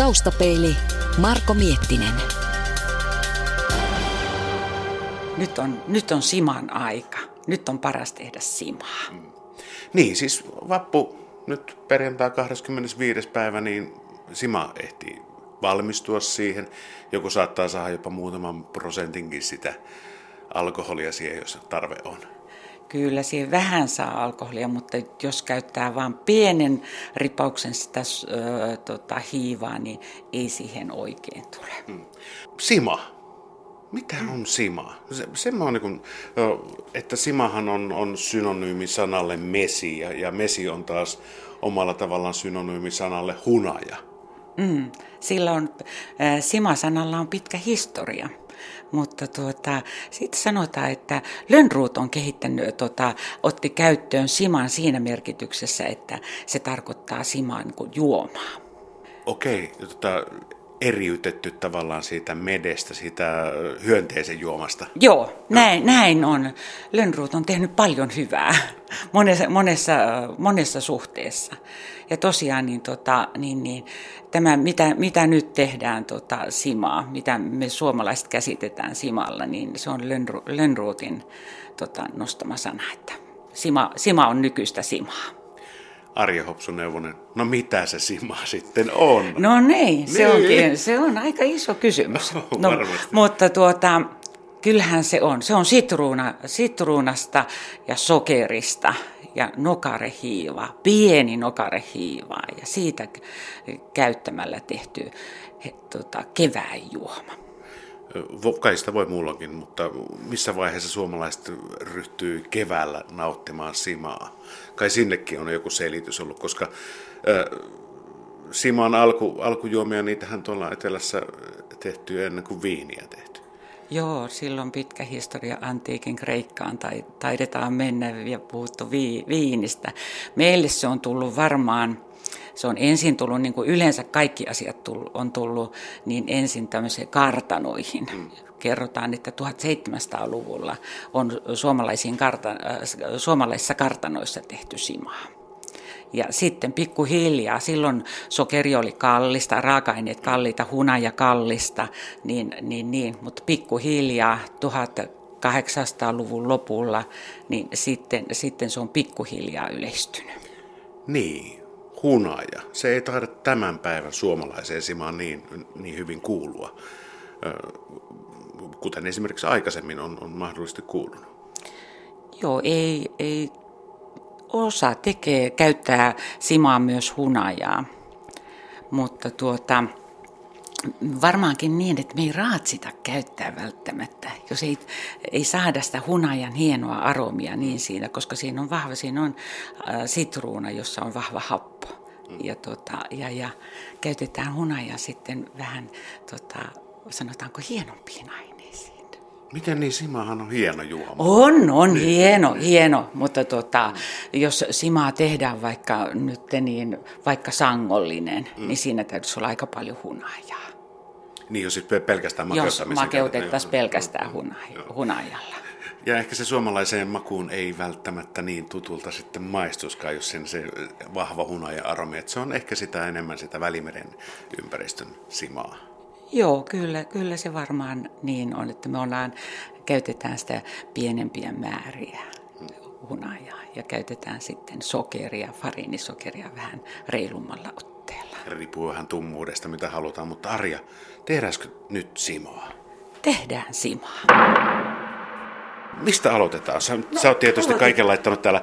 Taustapeili Marko Miettinen. Nyt on, nyt on Siman aika. Nyt on paras tehdä Simaa. Niin, siis vappu nyt perjantai 25. päivä, niin Sima ehtii valmistua siihen. Joku saattaa saada jopa muutaman prosentinkin sitä alkoholia siihen, jos tarve on. Kyllä siihen vähän saa alkoholia, mutta jos käyttää vain pienen ripauksen sitä ö, tota, hiivaa, niin ei siihen oikein tule. Sima. Mitä on sima? Se, se on niin kuin, että simahan on, on synonyymi sanalle mesi ja, ja mesi on taas omalla tavallaan synonyymi sanalle hunaja. Mm, sillä on, äh, Sima-sanalla on pitkä historia. Mutta tuota, sitten sanotaan, että Lönnruut on kehittänyt, tuota, otti käyttöön siman siinä merkityksessä, että se tarkoittaa siman niin juomaa. Okei, tota, eriytetty tavallaan siitä medestä, siitä hyönteisen juomasta. Joo, näin, näin on. Lönnruut on tehnyt paljon hyvää monessa, monessa, monessa suhteessa. Ja tosiaan niin, tota, niin, niin, tämä, mitä, mitä nyt tehdään tota, simaa, mitä me suomalaiset käsitetään simalla, niin se on Lönnru, Lönnruutin tota, nostama sana, että sima, sima on nykyistä simaa. Arja Hopsu Neuvonen, no mitä se sima sitten on? No niin, se, niin. Onkin, se on aika iso kysymys. No, mutta tuota, kyllähän se on. Se on sitruuna, sitruunasta ja sokerista ja nokarehiiva, pieni nokarehiiva ja siitä käyttämällä tehty he, tota, kevään juoma. Kai sitä voi mullakin, mutta missä vaiheessa suomalaiset ryhtyy keväällä nauttimaan simaa? Kai sinnekin on joku selitys ollut, koska äh, simaan alku, alkujuomia, niitähän tuolla etelässä tehty ennen kuin viiniä tehty. Joo, silloin pitkä historia antiikin Kreikkaan tai taidetaan mennä ja puhuttu vi, viinistä. Meille se on tullut varmaan se on ensin tullut, niin kuin yleensä kaikki asiat on tullut, niin ensin tämmöiseen kartanoihin. Mm. Kerrotaan, että 1700-luvulla on suomalaisiin karta, äh, suomalaisissa kartanoissa tehty simaa. Ja sitten pikkuhiljaa, silloin sokeri oli kallista, raaka-aineet kalliita, hunaja kallista, niin, niin, niin, mutta pikkuhiljaa 1800-luvun lopulla, niin sitten, sitten se on pikkuhiljaa yleistynyt. Niin, hunaja. Se ei taida tämän päivän suomalaiseen simaan niin, niin hyvin kuulua, kuten esimerkiksi aikaisemmin on, on mahdollisesti kuulunut. Joo, ei, ei osa tekee, käyttää simaa myös hunajaa, mutta tuota, varmaankin niin, että me ei raatsita käyttää välttämättä, jos ei, ei saada sitä hunajan hienoa aromia niin siinä, koska siinä on vahva, siinä on äh, sitruuna, jossa on vahva happo. Mm. Ja, tota, ja, ja käytetään hunajaa sitten vähän, tota, sanotaanko hienompiin aineisiin. Miten niin, simahan on hieno juoma. On, on niin. hieno, hieno, mutta tota, jos simaa tehdään vaikka nyt niin, vaikka sangollinen, mm. niin siinä täytyisi olla aika paljon hunajaa. Niin, jos pelkästään makeuttamiseen. Jos makeutettaisiin pelkästään hunajalla. Ja ehkä se suomalaiseen makuun ei välttämättä niin tutulta sitten maistuskaan, jos sen se vahva hunaja aromi. Että se on ehkä sitä enemmän sitä välimeren ympäristön simaa. Joo, kyllä, kyllä se varmaan niin on, että me ollaan, käytetään sitä pienempiä määriä hunajaa ja käytetään sitten sokeria, fariinisokeria vähän reilummalla. Riippuu vähän tummuudesta, mitä halutaan, mutta Arja, tehdäänkö nyt simaa? Tehdään simaa. Mistä aloitetaan? Sä, no, sä oot tietysti kaiken laittanut täällä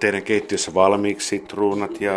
teidän keittiössä valmiiksi sitruunat. Ja,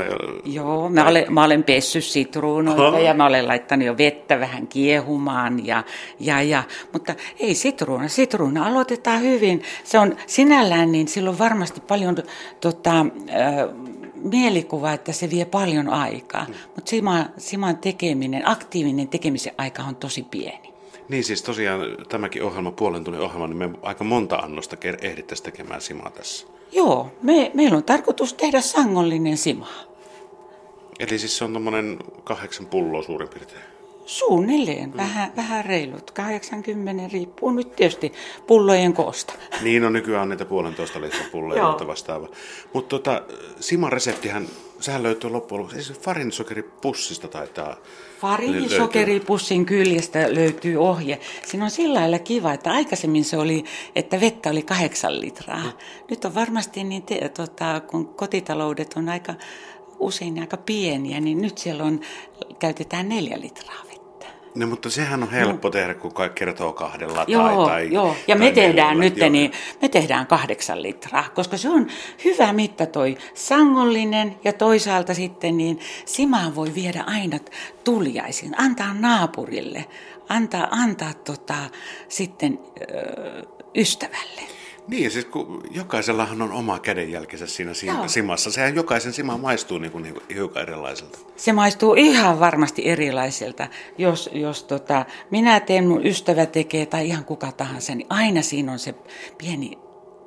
Joo, mä olen, mä olen pessyt sitruunoita Aha. ja mä olen laittanut jo vettä vähän kiehumaan. Ja, ja, ja, mutta ei sitruuna, sitruuna aloitetaan hyvin. Se on sinällään, niin silloin varmasti paljon tota, äh, mielikuva, että se vie paljon aikaa. Mm. Mutta Sima, Siman tekeminen, aktiivinen tekemisen aika on tosi pieni. Niin siis tosiaan tämäkin ohjelma, puolen tunnin ohjelma, niin me aika monta annosta ehdittäisiin tekemään simaa tässä. Joo, me, meillä on tarkoitus tehdä sangollinen sima. Eli siis se on tuommoinen kahdeksan pulloa suurin piirtein? Suunnilleen, vähän, vähän reilut, 80 riippuu nyt tietysti pullojen koosta. Niin on nykyään niitä puolentoista litran pulloja, mutta vastaava. Mutta tota, Siman reseptihän, sehän löytyy loppujen lopuksi, ei farinisokeripussista taitaa Farinisokeripussin kyljestä löytyy ohje. Siinä on sillä lailla kiva, että aikaisemmin se oli, että vettä oli kahdeksan litraa. Mm. Nyt on varmasti niin, te, tota, kun kotitaloudet on aika usein aika pieniä, niin nyt siellä on, käytetään neljä litraa vettä. No mutta sehän on helppo no. tehdä, kun kaikki kertoo kahdella joo, tai, tai Joo, ja tai me tehdään nyt, niin me tehdään kahdeksan litraa, koska se on hyvä mitta toi sangollinen ja toisaalta sitten niin simaan voi viedä aina tuliaisin, antaa naapurille, antaa, antaa tota, sitten ö, ystävälle. Niin, siis kun jokaisellahan on oma kädenjälkensä siinä Joo. simassa. Sehän jokaisen sima maistuu niin kuin, niin kuin hiukan erilaiselta. Se maistuu ihan varmasti erilaiselta. Jos, jos tota, minä teen, mun ystävä tekee tai ihan kuka tahansa, niin aina siinä on se pieni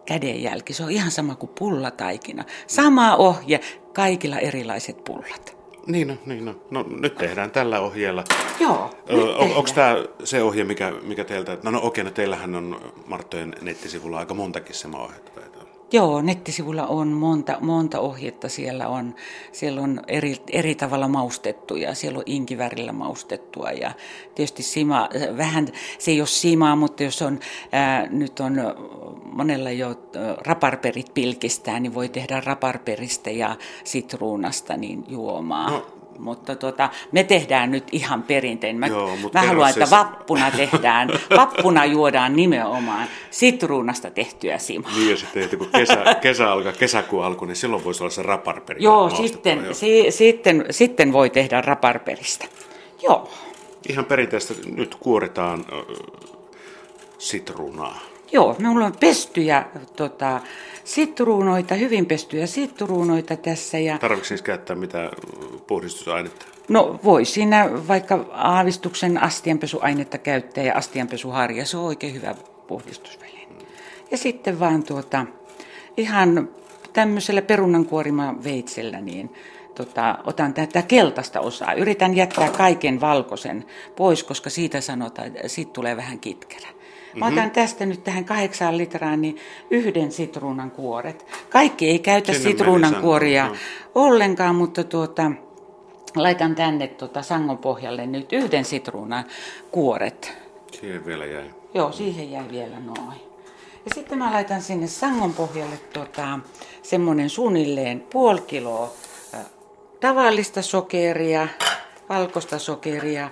kädenjälki. Se on ihan sama kuin pullataikina. Sama ohje, kaikilla erilaiset pullat. Niin no, niin no. no nyt tehdään tällä ohjeella. Joo, on, Onko tämä se ohje, mikä, mikä teiltä... No, no okei, no teillähän on Marttojen nettisivulla aika montakin sama ohjetta. Joo, nettisivulla on monta, monta ohjetta. Siellä on, siellä on eri, eri tavalla maustettuja. Siellä on inkivärillä maustettua ja tietysti sima, vähän, se ei ole simaa, mutta jos on, ää, nyt on monella jo raparperit pilkistää, niin voi tehdä raparperistä ja sitruunasta niin juomaa. No, mutta tota, me tehdään nyt ihan perintein. Mä, Joo, mä haluan, että vappuna tehdään, vappuna juodaan nimenomaan sitruunasta tehtyä simaa. Niin ja sitten kun kesä, kesä alkaa, kesäkuun alku, niin silloin voisi olla se raparperi. Joo, sitten, jo. Si, sitten, sitten voi tehdä raparperistä. Joo. Ihan perinteistä nyt kuoritaan äh, sitruunaa. Joo, minulla on pestyjä tota, sitruunoita, hyvin pestyjä sitruunoita tässä. Ja... Tarvitsetko siis käyttää mitä puhdistusainetta? No voi siinä vaikka aavistuksen astianpesuainetta käyttää ja astianpesuharja, se on oikein hyvä puhdistusväline. Ja sitten vaan tuota, ihan tämmöisellä perunankuoriman veitsellä niin tota, otan tätä keltaista osaa. Yritän jättää kaiken valkoisen pois, koska siitä sanotaan, että siitä tulee vähän kitkerä. Mä otan mm-hmm. tästä nyt tähän kahdeksaan litraan niin yhden sitruunan kuoret. Kaikki ei käytä Sinne sitruunan kuoria no. ollenkaan, mutta tuota, laitan tänne tuota sangon pohjalle nyt yhden sitruunan kuoret. Siihen vielä jäi. Joo, siihen jäi vielä noin. Ja sitten mä laitan sinne sangon pohjalle tuota, semmonen suunnilleen puoli kiloa tavallista sokeria, valkoista sokeria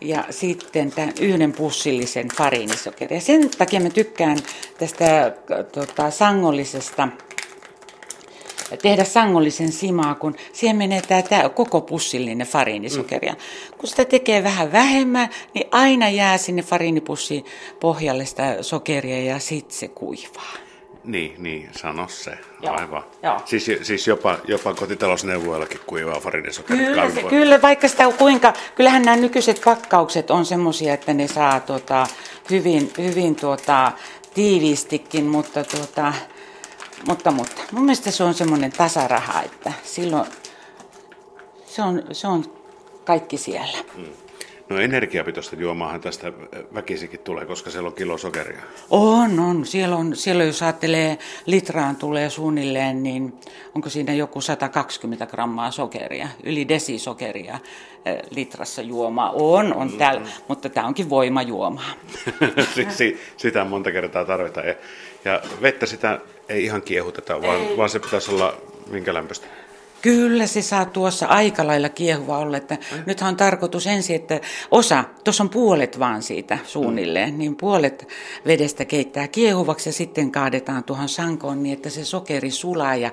ja sitten tämän yhden pussillisen fariinisokeria. Sen takia mä tykkään tästä tota, sangollisesta tehdä sangollisen simaa, kun siihen menee tämä, tämä koko pussillinen fariinisokeria. Mm. Kun sitä tekee vähän vähemmän, niin aina jää sinne fariinipussin pohjalle sitä sokeria ja sitten se kuivaa. Niin, niin, sano se. Joo, Aivan. Joo. Siis, siis jopa, jopa kotitalousneuvoillakin kuivaa farinisokeri. Kyllä, se, kyllä, vaikka sitä kuinka, kyllähän nämä nykyiset pakkaukset on semmoisia, että ne saa tota, hyvin, hyvin tuota, tiiviistikin, mutta, tuota, mutta, mutta mun mielestä se on semmoinen tasaraha, että silloin se on, se on kaikki siellä. Mm. No energiapitoista juomaahan tästä väkisikin tulee, koska siellä on kilo sokeria. On, on. Siellä, on, siellä jos ajattelee litraan tulee suunnilleen, niin onko siinä joku 120 grammaa sokeria, yli desisokeria eh, litrassa juomaa. On, on mm. täällä, mutta tämä onkin voimajuomaa. sitä monta kertaa tarvitaan. Ja, ja vettä sitä ei ihan kiehuteta, vaan, ei. vaan se pitäisi olla minkä lämpöistä? Kyllä se saa tuossa aika lailla kiehuva olla. Että mm. nythän on tarkoitus ensin, että osa, tuossa on puolet vaan siitä suunnilleen, mm. niin puolet vedestä keittää kiehuvaksi ja sitten kaadetaan tuohon sankoon niin, että se sokeri sulaa ja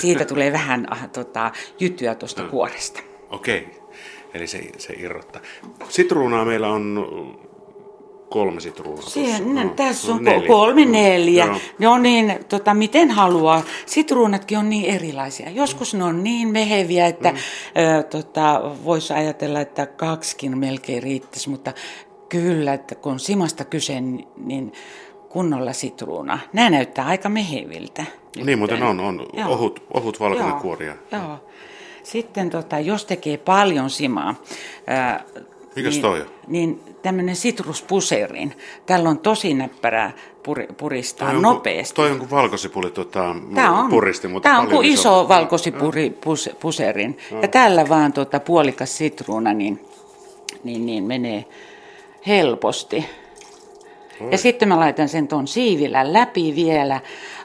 siitä tulee vähän ah, tota, jytyä tuosta mm. kuoresta. Okei, okay. eli se, se irrottaa. Sitruunaa meillä on kolme sitruunaa. Siihen, no, tässä on neljä. kolme neljä. No. No niin, tota, miten haluaa. Sitruunatkin on niin erilaisia. Joskus ne on niin meheviä, että mm. ö, tota, voisi ajatella, että kaksikin melkein riittäisi, mutta kyllä, että kun on simasta kyse, niin kunnolla sitruuna. Nämä näyttää aika meheviltä. Niin, mutta on, on ohut, ohut valkoinen kuoria. Joo. Sitten tota, jos tekee paljon simaa, ää, Mikäs niin, toi on? Niin tämmöinen sitruspuserin. Tällä on tosi näppärää puri, puristaa Toi nopeasti. Toi on kuin valkosipuli tota, Tämä on, puristi, mutta tämä on kuin iso- iso valkosipuri pus, puserin. Ja tällä vaan tuota puolikas sitruuna niin, niin, niin menee helposti. Ja sitten mä laitan sen tuon siivillä läpi vielä.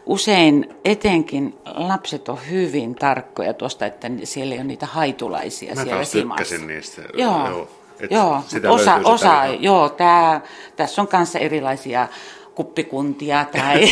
Usein etenkin lapset on hyvin tarkkoja tuosta, että siellä ei ole niitä haitulaisia Mä siellä taas simassa. niistä. Joo, Joo, et joo. sitä osa, osa joo, tää, tässä on kanssa erilaisia kuppikuntia tai...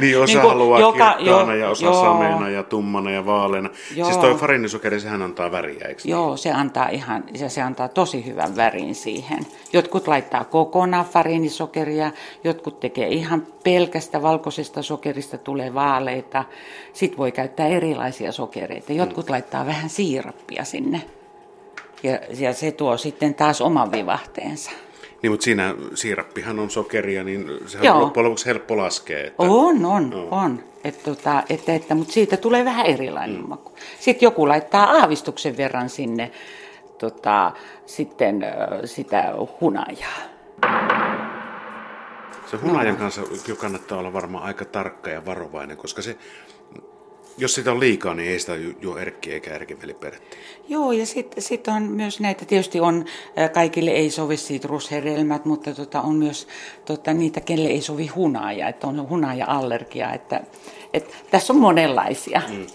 Niin osa Niinku haluaa joka- kirkkaana jo- ja osa joo. sameena ja tummana ja vaaleana. Joo. Siis toi farinisokeri, sehän antaa väriä, eikö niin? Joo, se antaa ihan, se, se antaa tosi hyvän värin siihen. Jotkut laittaa kokonaan farinisokeria, jotkut tekee ihan pelkästä valkoisesta sokerista tulee vaaleita. Sitten voi käyttää erilaisia sokereita. Jotkut Mm. laittaa vähän siirappia sinne. Ja, ja se tuo sitten taas oman vivahteensa. Niin, mutta siinä siirappihan on sokeria, niin sehän Joo. on loppujen lopuksi helppo laskea. Että... On, on, on. Et tota, että, että, mutta siitä tulee vähän erilainen mm. maku. Sitten joku laittaa aavistuksen verran sinne tota, sitten sitä hunajaa. Se hunajan kanssa kyllä kannattaa olla varmaan aika tarkka ja varovainen, koska se, jos sitä on liikaa, niin ei sitä ju- juo Erkki eikä Erkiveli Pertti. Joo, ja sitten sit on myös näitä, tietysti on, kaikille ei sovi sitrushedelmät, mutta tota, on myös tota, niitä, kelle ei sovi hunaja, että on hunaja-allergia, että, että tässä on monenlaisia. Mm.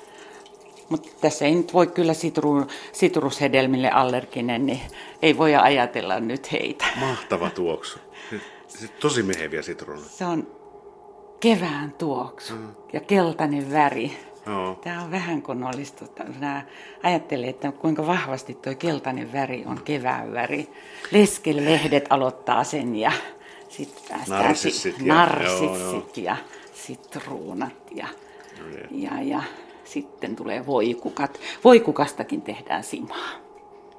Mutta tässä ei nyt voi kyllä sitru, sitrushedelmille allerginen, niin ei voi ajatella nyt heitä. Mahtava tuoksu. Tosi meheviä sitruunoja. Se on kevään tuoksu mm. ja keltainen väri. Joo. Tämä on vähän kun olisi, tota, minä ajattelin, että kuinka vahvasti tuo keltainen väri on kevään väri. Leskelehdet aloittaa sen ja sitten päästään Narsissit si- ja- narsissit joo, ja sitruunat ja, No ja, ja sitten tulee voikukat. Voikukastakin tehdään simaa.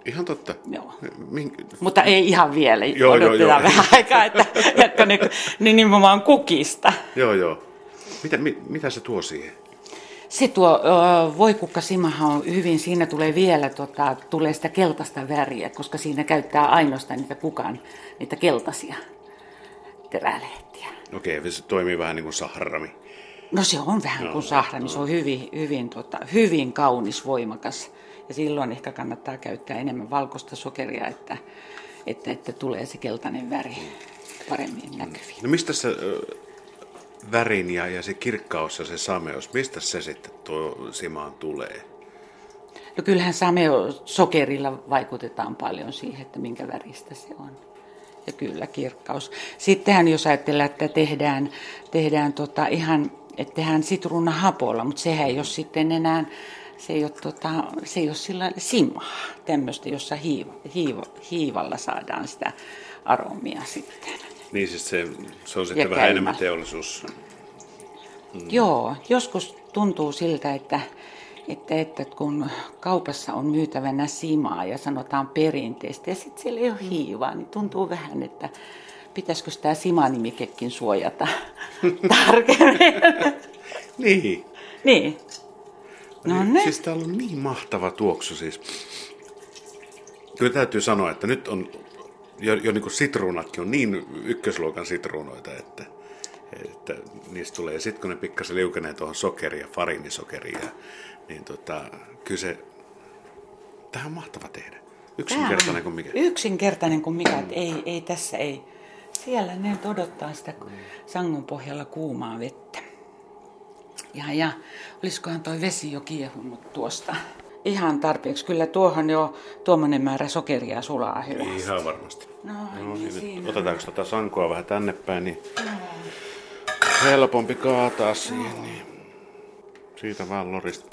Ihan totta. Joo. Mink... Mutta ei ihan vielä, Joo, joo, odotetaan joo. vähän aikaa, että, että ne, ne nimenomaan kukista. Joo, joo. Mitä, mi, mitä se tuo siihen? Se tuo ö, voikukkasimahan on hyvin, siinä tulee vielä tota, tulee sitä keltaista väriä, koska siinä käyttää ainoastaan niitä kukan, niitä keltaisia terälehtiä. Okei, se toimii vähän niin kuin sahrami. No se on vähän kuin sahrami, se on hyvin, hyvin, tota, hyvin kaunis, voimakas. Ja silloin ehkä kannattaa käyttää enemmän valkoista sokeria, että, että, että tulee se keltainen väri paremmin näkyviin. No mistä se värin ja, ja se kirkkaus ja se sameus, mistä se sitten tuo simaan tulee? No kyllähän sameo sokerilla vaikutetaan paljon siihen, että minkä väristä se on. Ja kyllä kirkkaus. Sittenhän jos ajatellaan, että tehdään, tehdään tota ihan, että tehdään sitruunahapolla, mutta sehän ei ole sitten enää, se ei ole, tota, se ei ole sillä simaa, tämmöistä, jossa hiiva, hiiva, hiivalla saadaan sitä aromia sitten. Niin siis se, se on sitten Ja vähän käymällä. enemmän teollisuus. Mm. Joo, joskus tuntuu siltä, että, että, että kun kaupassa on myytävänä simaa ja sanotaan perinteistä ja sitten siellä ei ole hiivaa, niin tuntuu vähän, että pitäisikö sitä simanimikekin suojata tarkemmin. Niin. niin. No ne. Siis täällä on niin mahtava tuoksu siis. Kyllä täytyy sanoa, että nyt on jo, jo niin kuin sitruunatkin on niin ykkösluokan sitruunoita, että, että niistä tulee. Ja sitten kun ne pikkasen liukenee tuohon sokeria, farinisokeria, niin tota, kyllä se, tähän on mahtava tehdä. Yksinkertainen kuin mikä. Yksinkertainen kuin mikä, että ei, ei tässä ei. Siellä ne odottaa sitä sangon pohjalla kuumaa vettä. Ja, ja olisikohan toi vesi jo kiehunut tuosta? Ihan tarpeeksi. Kyllä tuohon jo tuommoinen määrä sokeria sulaa hyvästi. Ihan varmasti. No, No, niin niin siinä. otetaanko tätä sankoa vähän tänne päin, niin helpompi kaataa siihen. Niin siitä vaan lorista.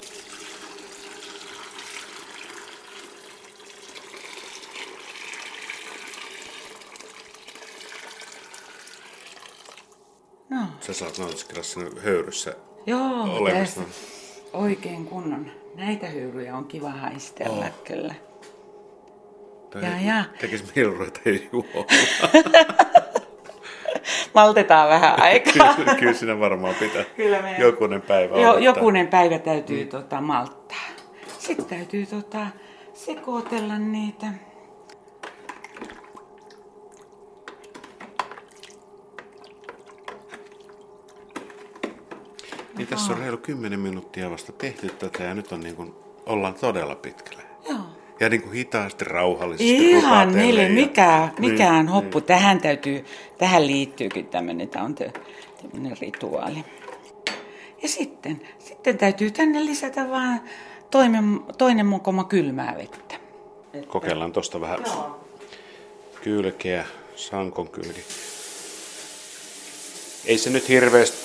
No, Sä saat siinä höyryssä joo, olemassa. oikein kunnon. Näitä höyryjä on kiva haistella Oh. kyllä. Tai Ja, ja. Tekis mieli ruveta. Maltetaan vähän aikaa. kyllä, kyllä siinä varmaan pitää Kyllä meidän- jokunen päivä Jo, odottaa. jokunen päivä täytyy mm. tota, malttaa. Sitten täytyy tota, sekoitella niitä. Niin tässä on reilu 10 minuuttia vasta tehty tätä ja nyt on niin kuin, ollaan todella pitkällä. Joo. Ja niin kuin hitaasti, rauhallisesti Ihan neljä, ja- mikä, mikään Niin, hoppu. Tähän täytyy, tähän liittyykin tämmöinen, tämä on tämmöinen rituaali. Ja sitten, sitten täytyy tänne lisätä vaan toinen, toinen mokoma kylmää vettä. niin. Kokeillaan tuosta vähän Joo. kylkeä, sankon kylki. Ei se nyt hirveästi,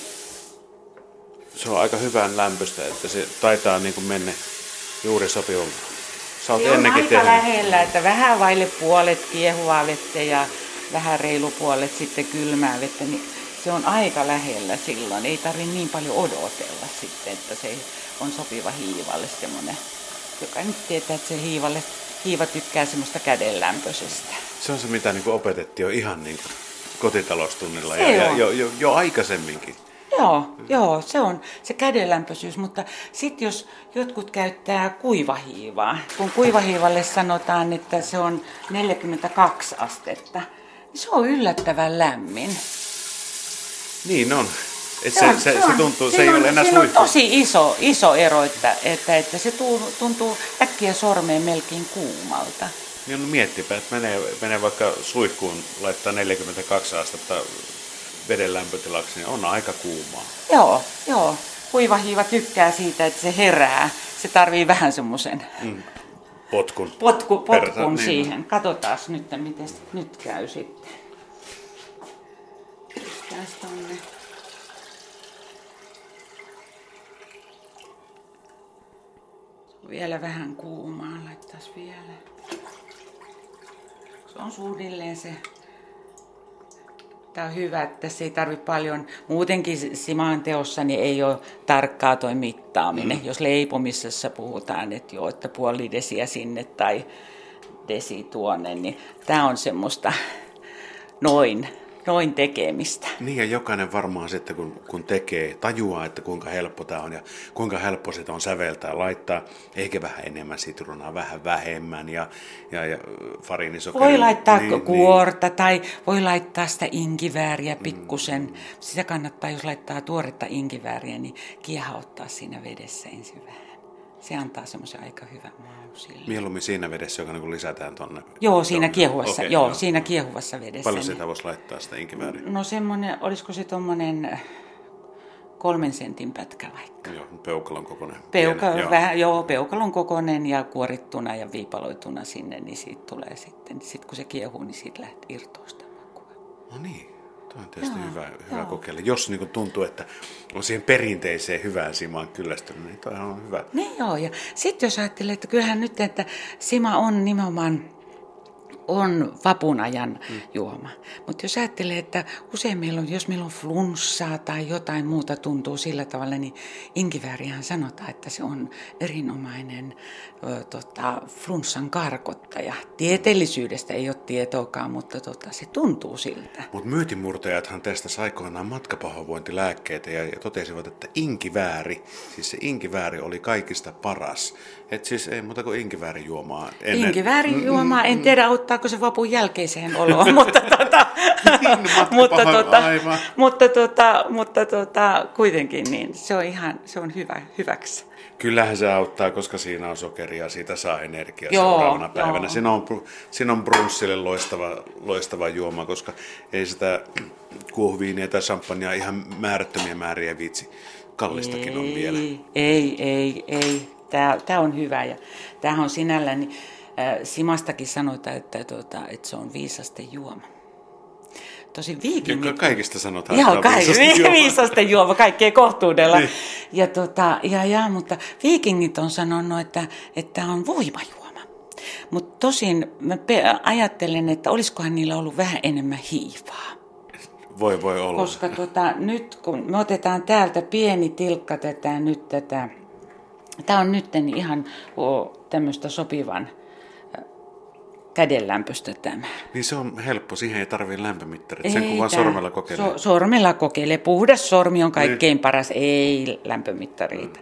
se on aika hyvän lämpöstä, että se taitaa niin kuin mennä juuri. Sä oot Se on aika tehnyt. lähellä, että vähän vaille puolet kiehuvaa vettä ja vähän reilu puolet sitten kylmää vettä, niin se on aika lähellä silloin. Ei tarvi niin paljon odotella sitten, että se on sopiva hiivalle semmoinen, joka nyt tietää, että se hiivalle, hiiva tykkää semmoista kädenlämpöisestä. Se on se, mitä niin opetettiin jo ihan niin kotitaloustunnilla ja, Se ja on. jo, jo, jo aikaisemminkin. Joo, joo, se on se kädenlämpöisyys, mutta sitten jos jotkut käyttää kuivahiivaa, kun kuivahiivalle sanotaan, että se on 42 astetta, niin se on yllättävän lämmin. Niin on. Et Se se, on- se, se, tuntuu, se ei on- ole enää siinä on suihku. tosi iso, iso ero, että, että, että se tuu- tuntuu äkkiä sormeen melkein kuumalta. Niin on miettipä, että menee, menee vaikka suihkuun, laittaa 42 astetta veden lämpötilaksi, niin on aika kuumaa. Joo, joo. Kuivahiiva tykkää siitä, että se herää. Se tarvii vähän semmoisen Potkun. potku, potkun niin. siihen. Katsotaan nyt, miten nyt käy sitten. Pistäis tonne. Vielä vähän kuumaa, laittais vielä. Se on suunnilleen se. Tämä on hyvä, että tässä ei tarvi paljon. Muutenkin simaan teossa niin ei ole tarkkaa toi mittaaminen. Mm. Jos leipomisessa puhutaan, että joo, että puoli desiä sinne tai desi tuonne, niin tämä on semmoista noin, noin tekemistä. Niin ja jokainen varmaan sitten kun, kun tekee, tajuaa, että kuinka helppo tämä on ja kuinka helppo sitä on säveltää, laittaa ehkä vähän enemmän sitruunaa, vähän vähemmän ja, ja, ja fariinisokeria. Voi laittaa niin, kuorta tai voi laittaa sitä inkivääriä pikkusen. Sitä kannattaa, jos laittaa tuoretta inkivääriä, niin kiehauttaa siinä vedessä ensin vähän. Se antaa semmoisen aika hyvän maun sille. Mieluummin siinä vedessä, joka niin lisätään tuonne. Joo, siinä kiehuvassa, Okei, joo, siinä kiehuvassa vedessä. Paljon sitä voisi laittaa sitä inkivääriä? No semmoinen, olisiko se tuommoinen kolmen sentin pätkä vaikka. Joo, peukalon kokoinen. Peuka, pieni, joo. vähän, joo, peukalon kokoinen ja kuorittuna ja viipaloituna sinne, niin siitä tulee sitten, sitten kun se kiehuu, niin siitä lähtee irtoa sitä makua. No niin, tuo on tietysti Joo, hyvä, hyvä joo. kokeilla. Jos niin kuin tuntuu, että on siihen perinteiseen hyvään simaan kyllästynyt, niin toi on hyvä. Niin joo, ja sitten jos ajattelee, että kyllähän nyt, että Sima on nimenomaan on vapun ajan mm. juoma. Mutta jos ajattelee, että usein meillä on, jos meillä on flunssaa tai jotain muuta tuntuu sillä tavalla, niin inkiväärihän sanotaan, että se on erinomainen ö, tota, flunssan karkottaja. Tieteellisyydestä ei ole tietoakaan, mutta tota, se tuntuu siltä. Mutta myytinmurtajathan testasi aikoinaan matkapahoinvointilääkkeitä ja, ja totesivat, että inkivääri, siis se inkivääri oli kaikista paras. Et siis ei muuta kuin inkivääri juomaa. Ennen... Inkiväärin juomaa, en tiedä auttaako se vapun jälkeiseen oloon, mutta, tota, Niin, mutta, matkapahoin- tota, mutta, tota, mutta tota, kuitenkin niin, se on ihan se on hyvä, hyväksi. Kyllähän se auttaa, koska siinä on sokeria, siitä saa energiaa Joo, seuraavana päivänä. joo. Siinä on, siinä on brunssille loistava, loistava juoma, koska ei sitä kuohuviiniä tai champagnea ihan määrättömiä määriä viitsi. Kallistakin on vielä. Ei, ei, ei. Tämä, tämä on hyvä ja tämähän on sinällään, niin, Simastakin sanotaan, että, tuota, että se on viisasten juoma. Tosi Ja viikingit kaikista sanotaan, Joo, että on kai, viisasti juoma. viisasten juoma, kaikkea kohtuudella. Niin. Ja, tota, ja, ja, mutta viikingit on sanonut, että että tämä on voimajuoma. Mutta tosin mä ajattelen, että olisikohan niillä ollut vähän enemmän hiivaa. Voi, voi olla. Koska tota, nyt kun me otetaan täältä pieni tilkka tätä nyt tätä, tämä on nyt ihan tämmöistä sopivan kädenlämpöistä tämä. Niin se on helppo, siihen ei tarvitse lämpömittarit. Sen kun vaan sormella kokeilee. So, sormella kokeilee. Puhdas sormi on kaikkein Niin. paras, ei lämpömittariita.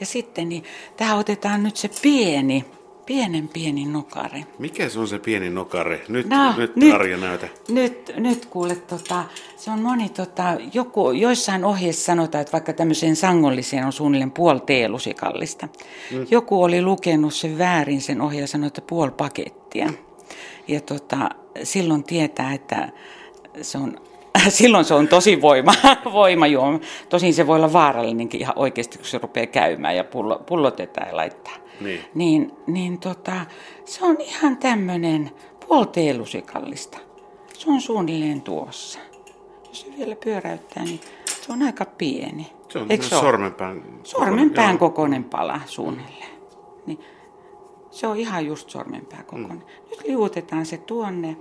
Ja sitten niin, tähän otetaan nyt se pieni Pienen pieni nokare. Mikä se on se pieni nokare? Nyt, No, nyt, nyt. Arja näytä. Nyt, nyt kuule, tota, se on moni, tota, joku, joissain ohjeissa sanotaan, että vaikka tämmöiseen sangolliseen on suunnilleen puoli teelusikallista. Mm. Joku oli lukenut sen väärin sen ohjeen ja sanoi, että puoli pakettia. Ja tota, silloin tietää, että se on, silloin se on tosi voima, voimajuoma. Tosin se voi olla vaarallinenkin ihan oikeasti, kun se rupeaa käymään ja pullo, pullotetaan ja laittaa. Niin. Niin, niin tota, se on ihan tämmöinen puolteelusikallista. Se on suunnilleen tuossa. Jos se vielä pyöräyttää, niin se on aika pieni. Se on Eikö se sormenpään. Sormenpään kokoinen pala suunnilleen. Niin, se on ihan just sormenpään kokoinen. Mm. Nyt liuutetaan se tuonne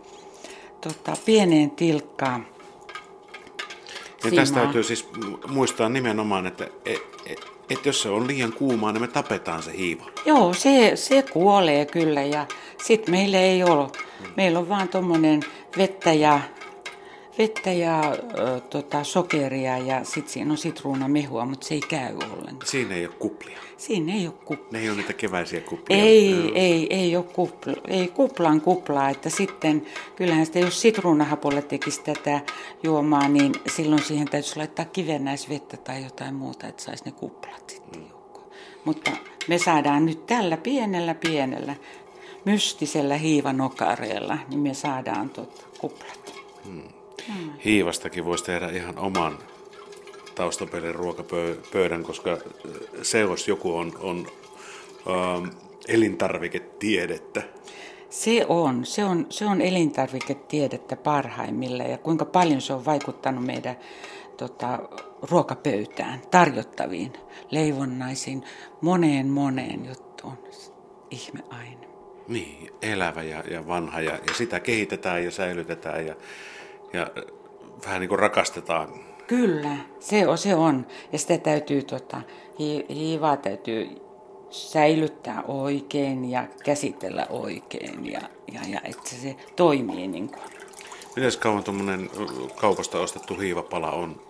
tota, pieneen tilkkaan. Ja tästä täytyy siis muistaa nimenomaan, että et, et, et jos se on liian kuumaa, niin me tapetaan se hiiva. Joo, se, se kuolee kyllä ja sitten meillä ei ole. Meillä on vaan tuommoinen vettä ja, vettä ja ö, tota, sokeria ja sitten siinä on sitruunamehua, mutta se ei käy ollenkaan. Siinä ei ole kuplia. Siinä ei ole kupla. Ne ei ole niitä keväisiä kuplia. Ei, Joo. ei, ei ole kupla, ei kuplan kuplaa, että sitten kyllähän sitä, jos sitruunahapolla tekisi tätä juomaa, niin silloin siihen täytyisi laittaa kivennäisvettä tai jotain muuta, että saisi ne kuplat sitten joukkoon. Mutta me saadaan nyt tällä pienellä pienellä mystisellä hiivanokareella, niin me saadaan tot kuplat. Hiivastakin voisi tehdä ihan oman taustapelin ruokapöydän, koska se jos joku on, on ähm, elintarviketiedettä. Se on, se on, se on elintarviketiedettä parhaimmillaan ja kuinka paljon se on vaikuttanut meidän tota, ruokapöytään, tarjottaviin leivonnaisiin, moneen moneen juttuun. Ihmeaine. Niin, elävä ja, ja vanha ja, ja sitä kehitetään ja säilytetään ja, ja äh, vähän niin kuin rakastetaan. Kyllä, se on, se on. Ja sitä täytyy, tota, hi, hiivaa täytyy säilyttää oikein ja käsitellä oikein ja, ja, ja että se toimii niin kuin. Miten kauan tuommoinen kaupasta ostettu hiivapala on,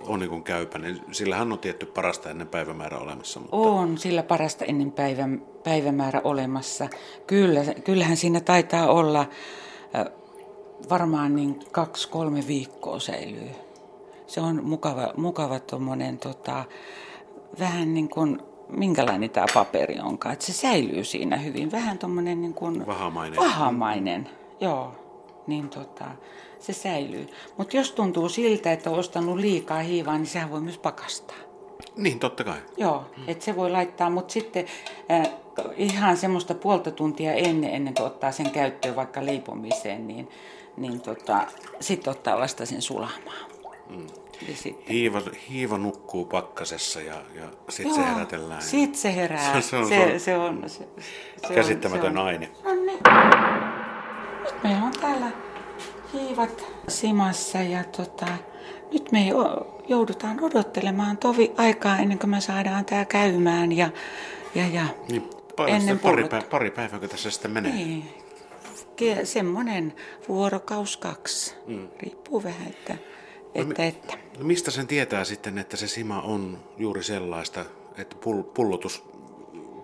on niin kuin käypäinen? Sillähän on tietty parasta ennen päivämäärä olemassa. Mutta... On sillä parasta ennen päivän, päivämäärä olemassa. Kyllä, kyllähän siinä taitaa olla varmaan niin kaksi-kolme viikkoa säilyy. Se on mukava, mukava tuommoinen tota, vähän niin kuin, minkälainen tämä paperi onkaan, että se säilyy siinä hyvin. Vähän tuommoinen niin kuin Vahamainen. Vahamainen, joo. Niin tota, se säilyy. Mutta jos tuntuu siltä, että on ostanut liikaa hiivaa, niin sehän voi myös pakastaa. Niin, totta kai. Joo, että se voi laittaa, mutta sitten äh, ihan semmoista puolta tuntia ennen, ennen kuin ottaa sen käyttöön vaikka leipomiseen, niin, niin tota, sitten ottaa vasta sen sulamaan. Mm. Hiiva, hiiva nukkuu pakkasessa ja, ja sitten se herätellään. Sitten se herää. Se- se on- se, se on, se, se Käsittämätön on, se on. aine. No niin. Nyt meillä on täällä hiivat simassa ja tota, nyt me jo- joudutaan odottelemaan tovi aikaa ennen kuin me saadaan tää käymään ja, ja, ja Niin, ennen pari, pullot. pä- pari päivää, tässä sitten menee. Niin. Ke- Semmoinen vuorokaus kaksi. Mm. Riippuu vähän, että, että, että. No mistä sen tietää sitten, että se sima on juuri sellaista, että pull, pullotus,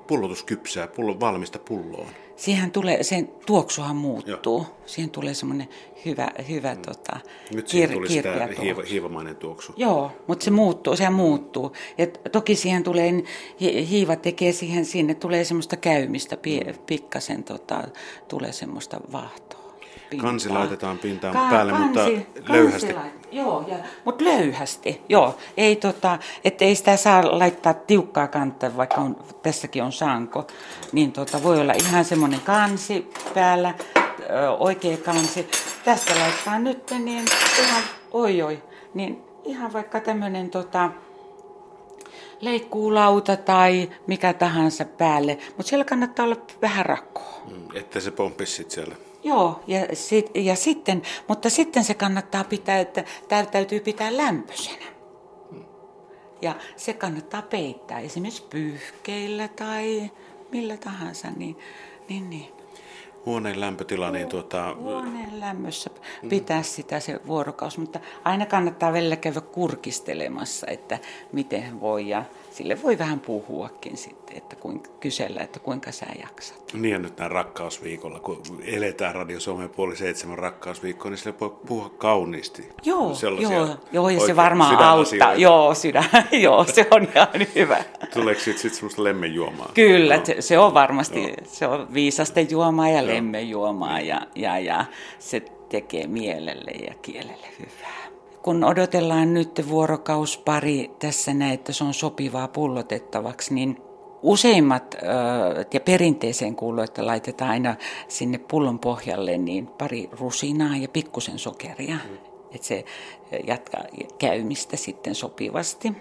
pullotus kypsää, pullo, valmista pulloon? Siihen tulee, sen tuoksuhan muuttuu. Joo. Siihen tulee semmoinen hyvä, hyvä mm. tota, Nyt siihen kir- tuli sitä tuoksu. hiiva, hiivamainen tuoksu. Joo, mutta se muuttuu, se muuttuu. Ja toki siihen tulee, hi- hiiva tekee siihen, sinne tulee semmoista käymistä, pi- pikkasen tota, tulee semmoista vaahtoa. Pintaa. Kansi laitetaan pintaan päälle, mutta löyhästi. lait- Joo, ja, mutta löyhästi, joo. Ei tota, että ei sitä saa laittaa tiukkaa kantta, vaikka on, tässäkin on sanko. Niin tota, voi olla ihan semmoinen kansi päällä, ö, oikea kansi. Tästä laittaa nyt niin ihan, oi oi, niin ihan vaikka tämmöinen tota, leikkuulauta tai mikä tahansa päälle. Mutta siellä kannattaa olla vähän rakkoa. Mm, Että se pomppisi sitten siellä. Joo, ja, sit, ja sitten, mutta sitten se kannattaa pitää, että täällä täytyy pitää lämpöisenä. Ja se kannattaa peittää esimerkiksi pyyhkeillä tai millä tahansa, niin, niin, niin. Huoneen lämpötila, niin tuota, Huoneen lämmössä pitää sitä se vuorokaus, mutta aina kannattaa välillä käydä kurkistelemassa, että miten voi ja sille voi vähän puhuakin sitten. Että kuinka, kysellä, että kuinka sä jaksat. Niin ja nyt näin rakkausviikolla, kun eletään Radio Suomen puoli seitsemän rakkausviikkoa, niin sille voi puhua kauniisti. Joo, joo, joo ja se varmaan auttaa. Joo, sydän, joo, se on ihan hyvä. Tuleeko sitten sit semmoista lemmenjuomaa? Kyllä, no. se on varmasti, joo. se on viisasten juomaa ja lemmenjuomaa ja, ja, ja se tekee mielelle ja kielelle hyvää kun odotellaan nyt vuorokauspari tässä näin, että se on sopivaa pullotettavaksi, niin useimmat ja perinteiseen kuuluu, että laitetaan aina sinne pullon pohjalle niin pari rusinaa ja pikkusen sokeria, mm. että se jatkaa käymistä sitten sopivasti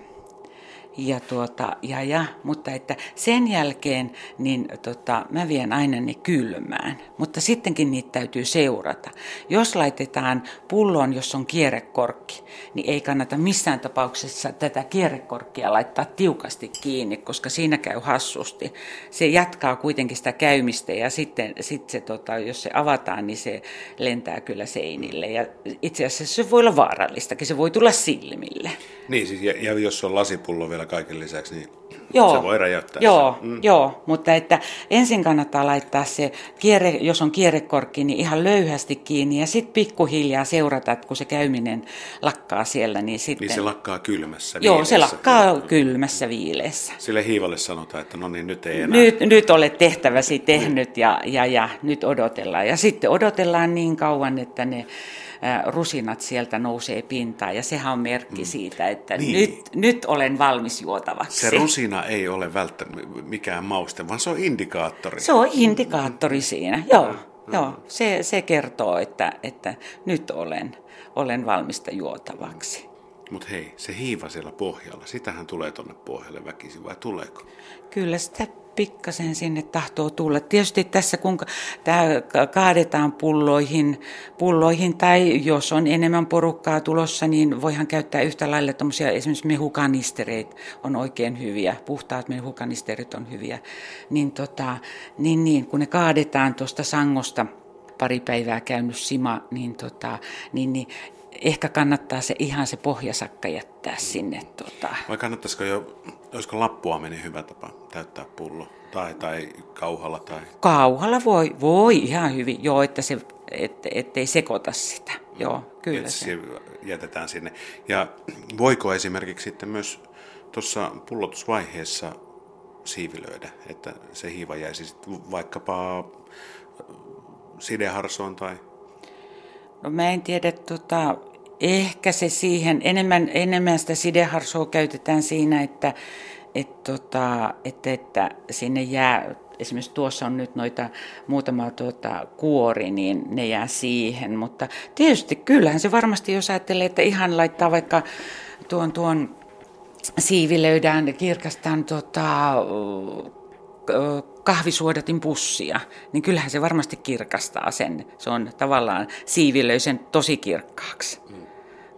ja, tuota, ja, ja, mutta että sen jälkeen niin tota, mä vien aina ne kylmään, mutta sittenkin niitä täytyy seurata. Jos laitetaan pulloon, jos on kierrekorkki, niin ei kannata missään tapauksessa tätä kierrekorkkia laittaa tiukasti kiinni, koska siinä käy hassusti. Se jatkaa kuitenkin sitä käymistä ja sitten sit se, tota, jos se avataan, niin se lentää kyllä seinille. Ja itse asiassa se voi olla vaarallistakin, se voi tulla silmille. Niin, siis, ja, ja jos on lasipullo vielä kaiken lisäksi, niin joo, se voi räjäyttää. Joo, mm. joo, mutta että ensin kannattaa laittaa se, kierre, jos on kierrekorkki, niin ihan löyhästi kiinni ja sitten pikkuhiljaa seurata, että kun se käyminen lakkaa siellä, niin sitten... Niin se lakkaa kylmässä viileessä. Joo, se lakkaa kylmässä viileessä. Sille hiivalle sanotaan, että no niin, nyt ei enää. Nyt, nyt olet tehtäväsi tehnyt ja, ja, ja nyt odotellaan. Ja sitten odotellaan niin kauan, että ne rusinat sieltä nousee pintaan ja sehän on merkki mm. siitä, että niin. nyt, nyt olen valmis juotavaksi. Se rusina ei ole välttämättä mikään mauste, vaan se on indikaattori. Se on indikaattori siinä, joo. Mm. Joo, se, se kertoo, että, että nyt olen, olen valmista juotavaksi. Mutta hei, se hiiva siellä pohjalla, sitähän tulee tuonne pohjalle väkisin vai tuleeko? Kyllä sitä pikkasen sinne tahtoo tulla. Tietysti tässä kun tämä kaadetaan pulloihin, pulloihin tai jos on enemmän porukkaa tulossa, niin voihan käyttää yhtä lailla tuommoisia esimerkiksi mehukanistereita on oikein hyviä. Puhtaat mehukanisterit on hyviä. Niin, tota, niin, niin kun ne kaadetaan tuosta sangosta, pari päivää käynyt sima, niin, tota, niin, niin ehkä kannattaa se ihan se pohjasakka jättää sinne. Tota. Vai kannattaisiko jo, olisiko lappuaminen hyvä tapa täyttää pullo? Tai, tai kauhalla? Tai... Kauhalla voi, voi ihan hyvin, joo, että se, et, ettei sekoita sitä. Joo, kyllä se. se. jätetään sinne. Ja voiko esimerkiksi sitten myös tuossa pullotusvaiheessa siivilöidä, että se hiiva jäisi sitten vaikkapa sideharsoon tai No mä en tiedä, tota, ehkä se siihen, enemmän, enemmän sitä sideharsoa käytetään siinä, että, et, tota, että, että sinne jää, esimerkiksi tuossa on nyt noita muutama tuota, kuori, niin ne jää siihen, mutta tietysti kyllähän se varmasti, jos ajattelee, että ihan laittaa vaikka tuon, tuon siivilöidään, kirkastaan tota, kahvisuodatin pussia, niin kyllähän se varmasti kirkastaa sen. Se on tavallaan siivilöisen tosi kirkkaaksi. Mm.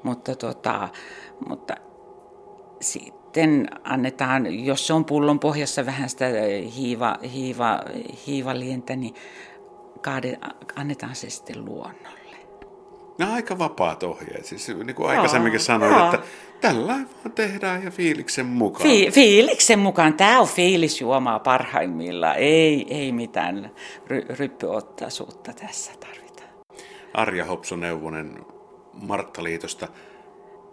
Mutta, tota, mutta sitten annetaan, jos se on pullon pohjassa vähän sitä hiiva, hiiva, hiivalientä, niin kaade, annetaan se sitten luonnolle. Nämä on aika vapaat ohjeet. Siis niin kuin aikaisemminkin sanoin, joo. että tällä vaan tehdään ja fiiliksen mukaan. Fi- fiiliksen mukaan. Tämä on fiilisjuomaa parhaimmillaan. Ei, ei mitään ry- ryppyottaisuutta tässä tarvita. Arja Hopso-Neuvonen Marttaliitosta.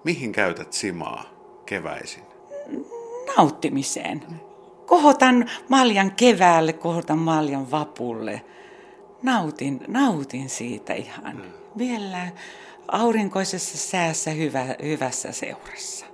Mihin käytät simaa keväisin? Nauttimiseen. Kohotan maljan keväälle, kohotan maljan vapulle. Nautin, nautin siitä ihan. Hmm vielä aurinkoisessa säässä hyvä, hyvässä seurassa.